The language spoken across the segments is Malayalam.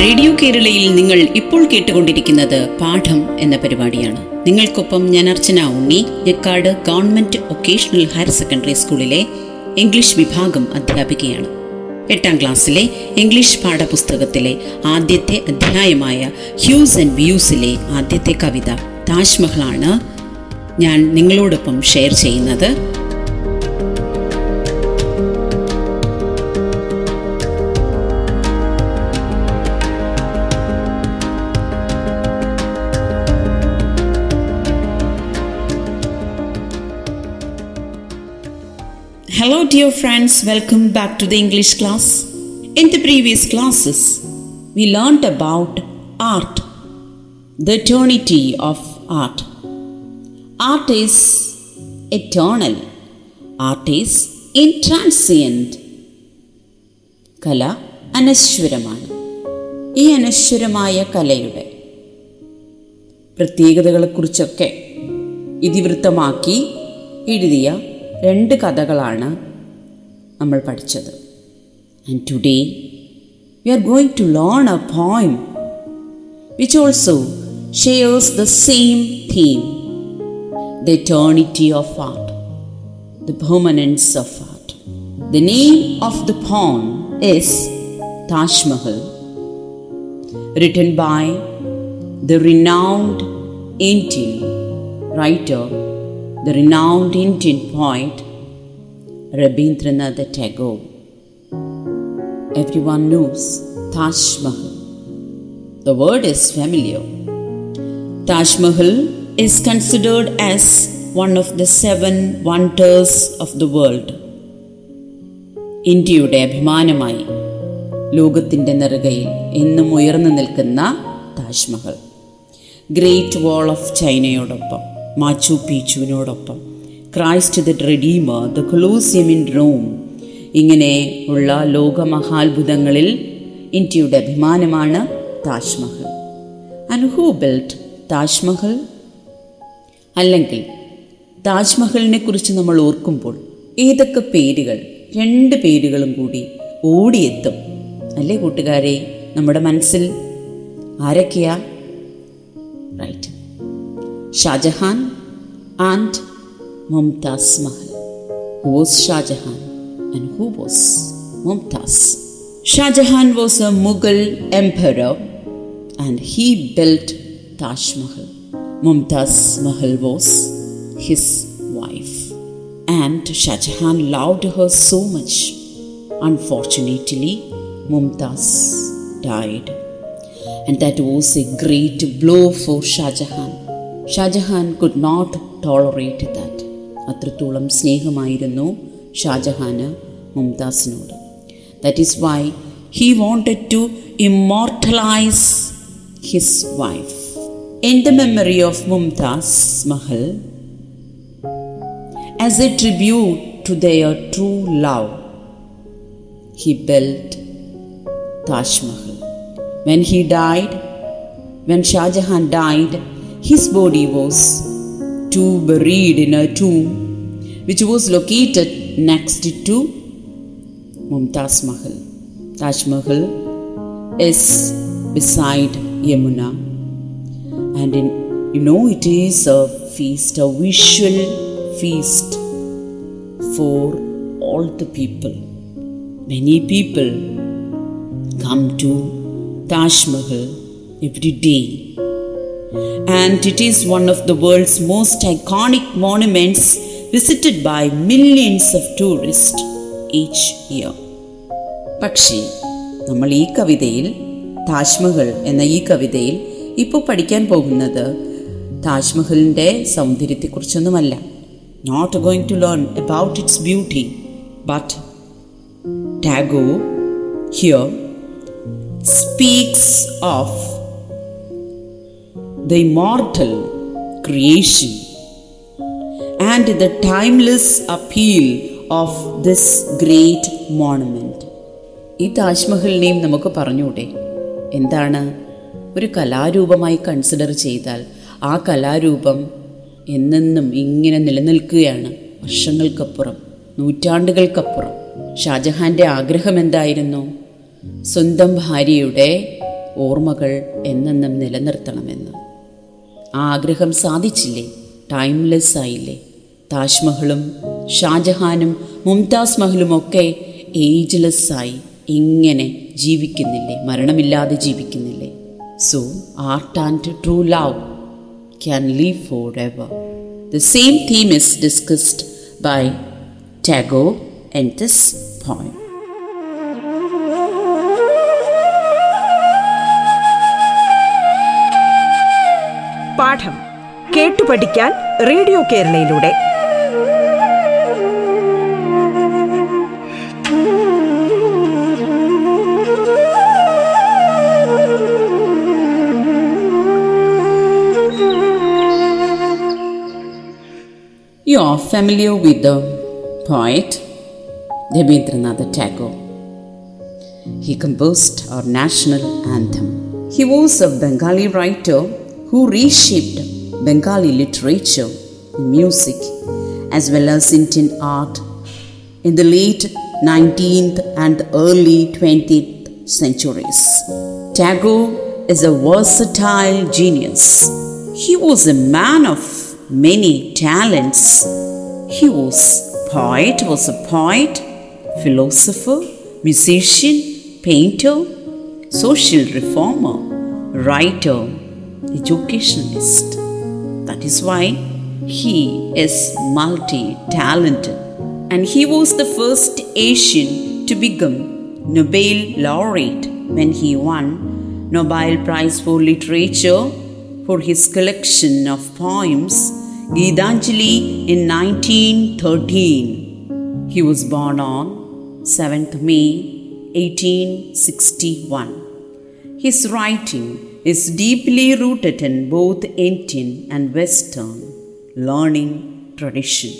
റേഡിയോ കേരളയിൽ നിങ്ങൾ ഇപ്പോൾ കേട്ടുകൊണ്ടിരിക്കുന്നത് പാഠം എന്ന പരിപാടിയാണ്. നിങ്ങൾക്കൊപ്പം ഞാൻ Archana Unni Njekkad government vocational higher secondary സ്കൂളിലെ ഇംഗ്ലീഷ് വിഭാഗം അധ്യാപികയാണ്. എട്ടാം ക്ലാസ്സിലെ ഇംഗ്ലീഷ് പാഠപുസ്തകത്തിലെ ആദ്യത്തെ അധ്യായമായ ഹ്യൂസ് ആൻഡ് വ്യൂസിലെ ആദ്യത്തെ കവിത താജ്മഹലാണ് ഞാൻ നിങ്ങളോടൊപ്പം ഷെയർ ചെയ്യുന്നത്. Dear friends, welcome back to the English class. In the previous classes, we learnt about art, the eternity of art. Art is eternal, art is intransient. കല അനശ്വരമാണ് ഈ അനശ്വരമായ കലയുടെ പ്രത്യേകതകളെക്കുറിച്ചൊക്കെ ഇതിവൃത്തമാക്കി എഴുതിയ രണ്ട് കഥകളാണ് നമ്മൾ പഠിച്ചത് and today we are going to learn a poem which also shares the same theme the eternity of art the permanence of art the name of the poem is Taj Mahal written by the renowned Indian writer the renowned Indian poet Rabindranath Tagore. Everyone knows Taj Mahal. The word is familiar. Taj Mahal is considered as one of the seven wonders of the world. ഇന്ത്യയുടെ അഭിമാനമായി ലോകത്തിന്റെ നെറുകയിൽ എന്നും ഉയർന്നു നിൽക്കുന്ന താജ്മഹൽ ഗ്രേറ്റ് വാൾ ഓഫ് ചൈനയോടൊപ്പം Machu പീച്ചുവിനോടൊപ്പം Christ the Redeemer the Colosseum in Rome ഇങ്ങനെ ഉള്ള ലോകമഹാത്ഭുതങ്ങളിൽ ഇന്ത്യയുടെ അഭിമാനമാണ് താജ്മഹൽ. And who Taj Mahal? അല്ലെങ്കിൽ താജ്മഹലിനെ കുറിച്ച് നമ്മൾ ഓർക്കുമ്പോൾ ഏതൊക്കെ പേരുകൾ രണ്ട് പേരുകളും കൂടി ഓടിയെത്തും. അല്ലേ കൂട്ടുകാരെ? നമ്മുടെ മനസ്സിൽ ആരൊക്കെയാ? Right Shah Jahan and Mumtaz Mahal. Who was Shah Jahan and who was Mumtaz? Shah Jahan was a Mughal emperor and he built Taj Mahal. Mumtaz Mahal was his wife and Shah Jahan loved her so much. Unfortunately, Mumtaz died and that was a great blow for Shah Jahan. Shah Jahan could not tolerate that. അത്രത്തോളം സ്നേഹമായിരുന്നു ഷാജഹാന് മുംതാസിനോട് that is why he wanted to immortalise his wife in the memory of Mumtaz Mahal as a tribute to their true love he built Taj Mahal When he died, when Shah Jahan died, his body was to buried in a tomb which was located next to Mumtaz Mahal. Taj Mahal is beside Yamuna, and in, you know it is a feast, a visual feast for all the people. Many people come to Taj Mahal every day. And it is one of the world's most iconic monuments visited by millions of tourists each year. പക്ഷേ നമ്മൾ ഈ കവിതയിൽ താജ്മഹൽ എന്ന ഈ കവിതയിൽ ഇപ്പോൾ പഠിക്കാൻ പോകുന്നത് താജ്മഹലിന്റെ സൗന്ദര്യത്തെക്കുറിച്ചൊന്നുമല്ല not going to learn about its beauty but Tagore here speaks of the immortal creation and the timeless appeal of this great monument. ഈ താജ്മഹലിനെയും നമുക്ക് പറഞ്ഞൂടെ എന്താണ്? ഒരു കലാരൂപമായി കൺസിഡർ ചെയ്താൽ ആ കലാരൂപം എന്നെന്നും ഇങ്ങനെ നിലനിൽക്കുകയാണ് വർഷങ്ങൾക്കപ്പുറം നൂറ്റാണ്ടുകൾക്കപ്പുറം. ഷാജഹാന്റെ ആഗ്രഹം എന്തായിരുന്നു? സ്വന്തം ഭാര്യയുടെ ഓർമ്മകൾ എന്നെന്നും നിലനിർത്തണമെന്ന്. ആഗ്രഹം സാധിച്ചില്ലേ? ടൈംലെസ് ആയില്ലേ? താജ്മഹലും ഷാജഹാനും മുംതാസ് മഹലും ഒക്കെ ഏജ്ലെസ് ആയി ഇങ്ങനെ ജീവിക്കുന്നില്ലേ? മരണമില്ലാതെ ജീവിക്കുന്നില്ലേ? So art and true love can live forever the same theme is discussed by Tagore in this point പാഠം കേട്ടു പഠിക്കാൻ radio കേരളയിലൂടെ You are familiar with the poet Rabindranath Tagore. He composed our national anthem. He was a Bengali writer who reshaped Bengali literature, music, as well as Indian art in the late 19th and early 20th centuries. Tagore is a versatile genius. He was a man of many talents. He was poet, was a poet, philosopher, musician, painter, social reformer, writer, educationalist. That is why he is multi talented. And he was the first Asian to become Nobel laureate when he won Nobel Prize for Literature for his collection of poems Gitanjali in 1913. He was born on 7th May 1861. His writing is deeply rooted in both Indian and Western learning tradition.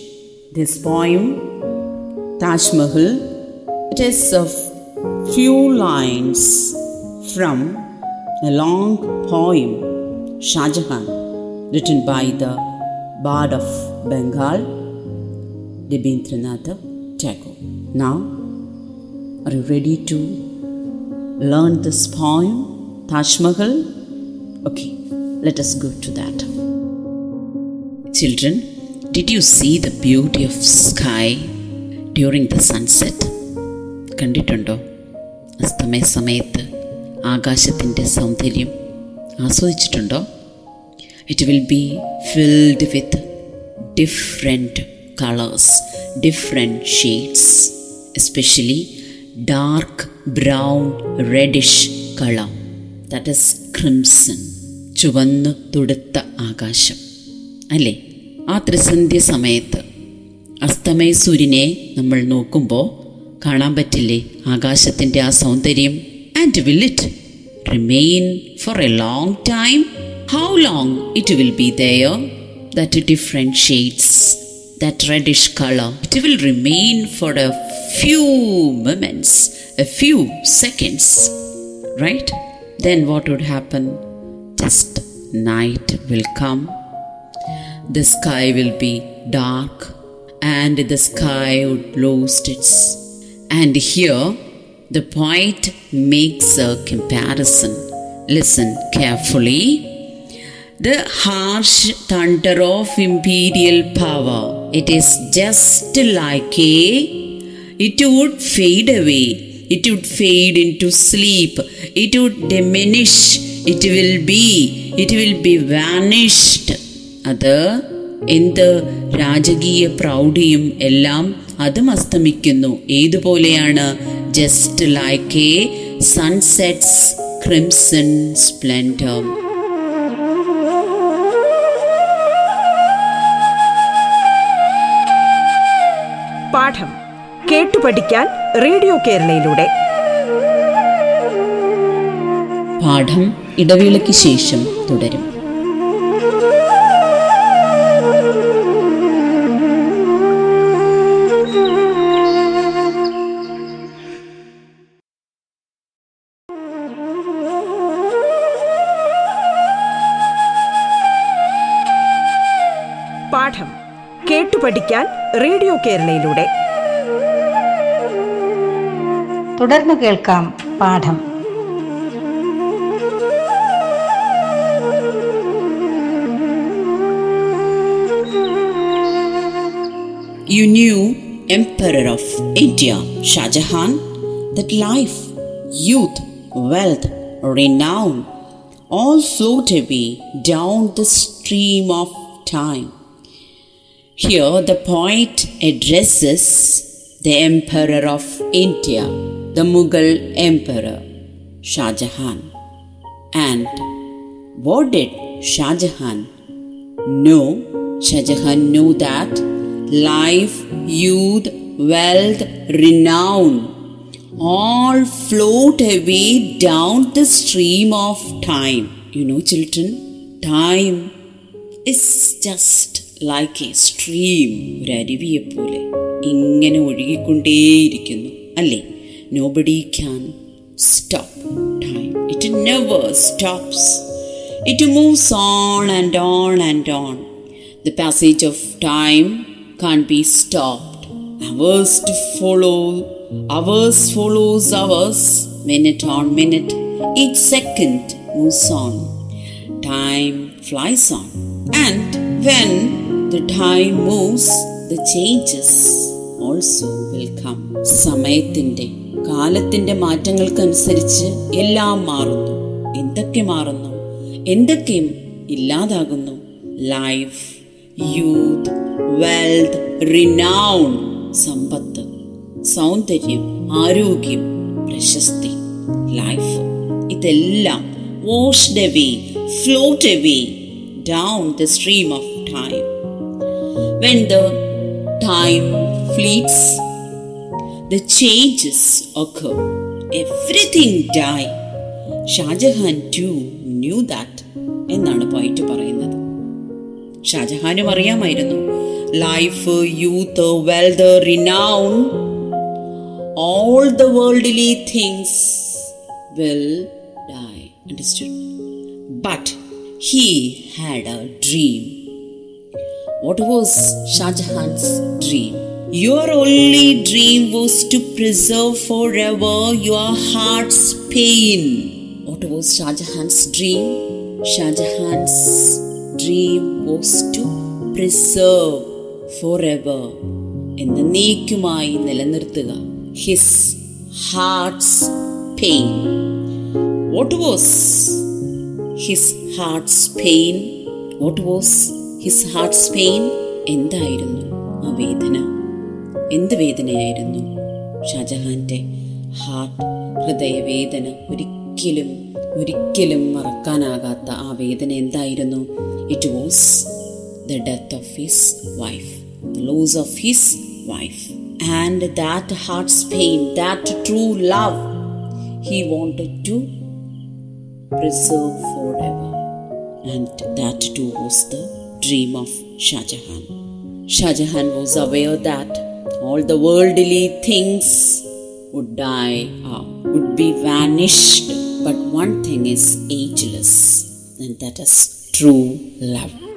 This poem, Taj Mahal, it is of few lines from a long poem, Shah Jahan, written by the Bard of Bengal, Rabindranath Tagore. Now, are you ready to learn this poem, Taj Mahal? Okay, let us go to that. Children, did you see the beauty of sky during the sunset? കണ്ടിട്ടുണ്ടോ അസ്തമയ സമയത്ത് ആകാശത്തിൻ്റെ സൗന്ദര്യം ആസ്വദിച്ചിട്ടുണ്ടോ it will be filled with different colours different shades especially dark brown reddish colour that is crimson ചുവന്ന് തുടുത്ത ആകാശം. അല്ലേ? ആ ത്രിസന്ധ്യ സമയത്ത് അസ്തമയ സൂര്യനെ നമ്മൾ നോക്കുമ്പോൾ കാണാൻ പറ്റില്ലേ? ആകാശത്തിന്റെ ആ സൗന്ദര്യം. And will it remain for a long time how long it will be there that different shades that reddish colour it will remain for a few moments a few seconds right then what would happen? Just night will come, the sky will be dark, and the sky would lose its. And here, the poet makes a comparison. Listen carefully. The harsh thunder of imperial power, it is just like a, it would fade away, it would fade into sleep, it would diminish, it will be it will be vanished അത് എന്ത് രാജകീയ പ്രൗഢിയും എല്ലാം അതും അസ്തമിക്കുന്നു. ഏതുപോലെയാണ്? Just like a sunset's crimson splendour പാഠം കേട്ടു പഠിക്കാൻ റേഡിയോ കേരളയിലൂടെ. പാഠം ഇടവേളയ്ക്ക് ശേഷം തുടരും. പാഠം കേട്ടു പഠിക്കാൻ റേഡിയോ കേരളയിലൂടെ. തുടർന്ന് കേൾക്കാം പാഠം. You knew Emperor of India, Shah Jahan, that life, youth, wealth, renown all float away down the stream of time. Here the poet addresses the Emperor of India, the Mughal Emperor, Shah Jahan. And what did Shah Jahan know? Shah Jahan knew that life, youth, wealth, renown all float away down the stream of time. You know, children, time is just like a stream. ഒരു അരുവിയെ പോലെ ഇങ്ങനെ ഒഴുകിക്കൊണ്ടേയിരിക്കുന്നു അല്ലേ nobody can stop time it never stops it moves on and on and on The passage of time can't be stopped. Hours to follow, hours follows hours, minute on minute. Each second moves on. Time flies on. And when the time moves, the changes also will come. സമയത്തിന്റെ കാലത്തിന്റെ മാറ്റങ്ങൾക്കനുസരിച്ച് എല്ലാം മാറുന്നു എന്തൊക്കെ മാറുന്നു എന്തൊക്കെയും ഇല്ലാതാകുന്നു ലൈഫ് യൂത്ത് വെൽത്ത് റിനൗൺ സമ്പത്ത് സൗന്ദര്യം ആരോഗ്യം പ്രശസ്തി ലൈഫ് ഇതെല്ലാം washed away float away down the stream of time when the time fleets the changes ഒക്കെ Everything die Shah Jahan too knew that എന്നാണ് പോയിട്ട് പറയുന്നത്. ഷാജഹാനും അറിയാമായിരുന്നു. life, youth, wealth, renown, all the worldly things will die. Understood? But he had a dream. What was Shah Jahan's dream? Your only dream was to preserve forever your heart's pain. What was Shah Jahan's dream? Shah Jahan's dream was to preserve forever. എന്നേക്കുമായി നിലനിർത്തുക. His heart's pain what was his heart's pain what was his heart's pain എന്തായിരുന്നു? ആ വേദന. എന്ത് വേദനയായിരുന്നു? ഷാജഹാന്റെ ഹാർട്ട് ഹൃദയവേദന ഒരിക്കലും ഒരിക്കലും മറക്കാനാകാത്ത ആ വേദന എന്തായിരുന്നു? It was the death of his wife the loss of his wife. And that heart's pain, that true love, he wanted to preserve forever. And that too was the dream of Shah Jahan. Shah Jahan was aware that all the worldly things would die out, would be vanished. But one thing is ageless, and that is true love.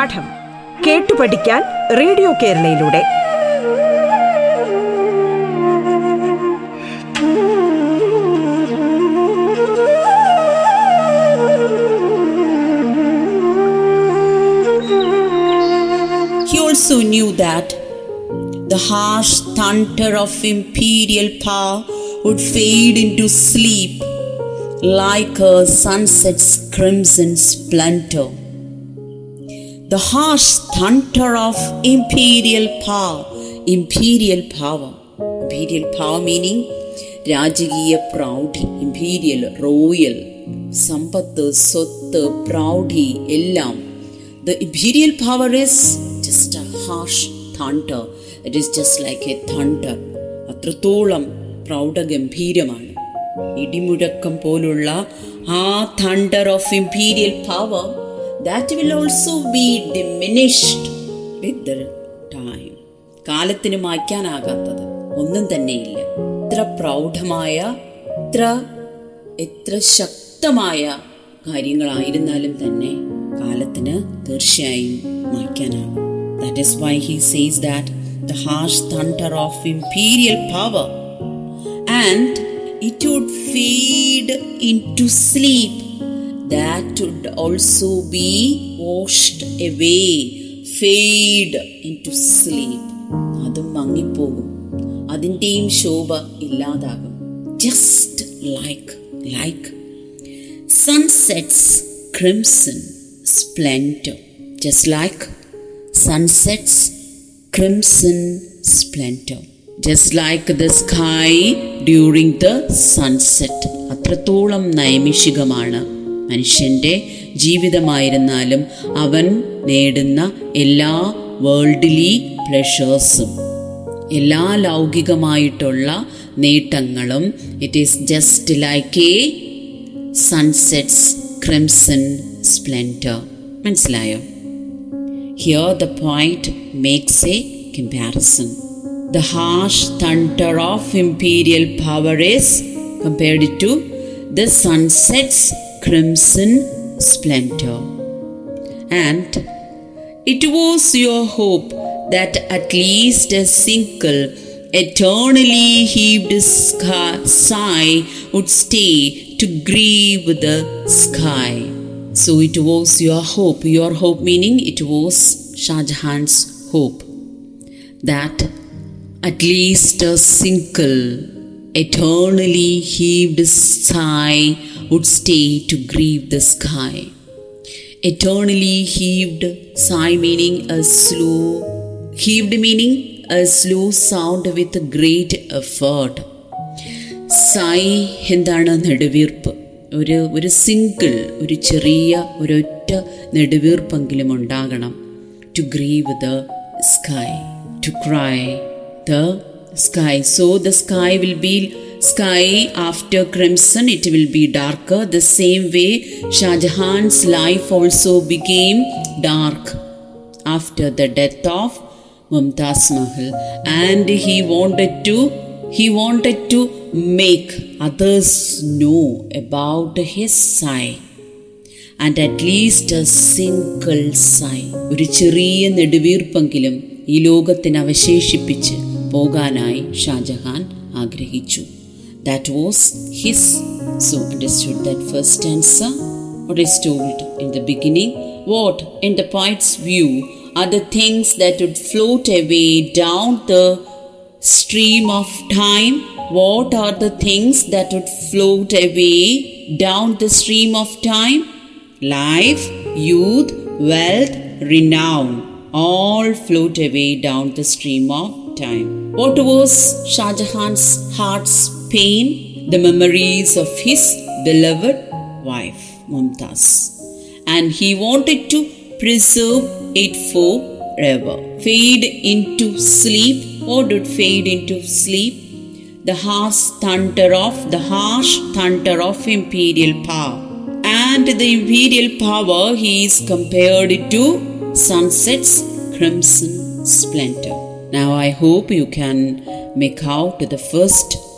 പാഠം കേട്ടു പഠിക്കാൻ റേഡിയോ കേരളയിലൂടെ He also knew that the harsh thunder of imperial power would fade into sleep like a sunset's crimson splendor. Harsh thunder of imperial power, imperial power, imperial power meaning രാജകീയ പ്രൗഢി ഇമ്പീരിയൽ റോയൽ സമ്പത്ത് സ്വത്ത് പ്രൗഢി എല്ലാം The imperial power is just a harsh thunder. It is just like a thunder. അത്രത്തോളം പ്രൗഢഗംഭീരമാണ് ഇടിമുഴക്കം പോലുള്ള ആ thunder of imperial power that will also be diminished with the time. കാലത്തിന് മായ്ക്കാനാകാത്തത് ഒന്നും തന്നെയില്ല ഇത്ര പ്രൗഢമായ ഇത്ര എത്ര ശക്തമായ കാര്യങ്ങളായിരുന്നാലും തന്നെ കാലത്തിന് തീർച്ചയായും മായ്ക്കാനാകും that is why he says that the harsh thunder of imperial power and it would fade into sleep. That would also be washed away, fade into sleep. അതും മങ്ങിപ്പോകും. അതിന്റെയും ശോഭ ഇല്ലാതാകും. Just like like sunset's crimson splendour just like sunset's crimson splendour just like the sky during the sunset അത്രത്തോളം നൈമിഷികമാണ് മനുഷ്യന്റെ ജീവിതമായിരുന്നാലും അവൻ നേടുന്ന എല്ലാ വേൾഡ്ലി പ്ലഷേഴ്സും എല്ലാ ലൗകികമായിട്ടുള്ള നേട്ടങ്ങളും it is just like a sunset's crimson splendour മനസ്സിലായോ? Here the point makes a comparison the harsh thunder of imperial power is compared to the sunset's crimson splendor. And it was your hope that at least a single eternally heaved sigh would stay to grieve the sky. So it was your hope, your hope meaning it was Shah Jahan's hope that at least a single eternally heaved sigh would stay to grieve the sky. Eternally heaved sigh meaning a slow, heaved meaning a slow sound with great effort. Sigh എന്താണ് നെടുവീർപ്പ് ഒരു ഒരു സിംഗിൾ ഒരു ചെറിയ ഒരൊറ്റ നെടുവീർപ്പെങ്കിലും ഉണ്ടാകണം to grieve the sky to cry the sky. So the sky will be sky after crimson, it will be darker. The same way, Shah Jahan's life also became dark after the death of Mumtaz Mahal, and he wanted to he wanted to make others know about his sigh. And at least a single sigh ഒരു ചെറിയ നെടുവീർപ്പെങ്കിലും ഈ ലോകത്തിന് അവശേഷിപ്പിച്ച് പോകാനായി ഷാജഹാൻ ആഗ്രഹിച്ചു That was his. So understood that first stanza. What is told in the beginning? What, in the poet's view, are the things that would float away down the stream of time? What are the things that would float away down the stream of time? Life, youth, wealth, renown, all float away down the stream of time. What was Shah Jahan's heart's pain? The memories of his beloved wife, Mumtaz. And he wanted to preserve it forever. Fade into sleep. What did fade into sleep? The harsh thunder of the harsh thunder of imperial power. And the imperial power he is compared to sunset's crimson splendor. Now I hope you can make out the first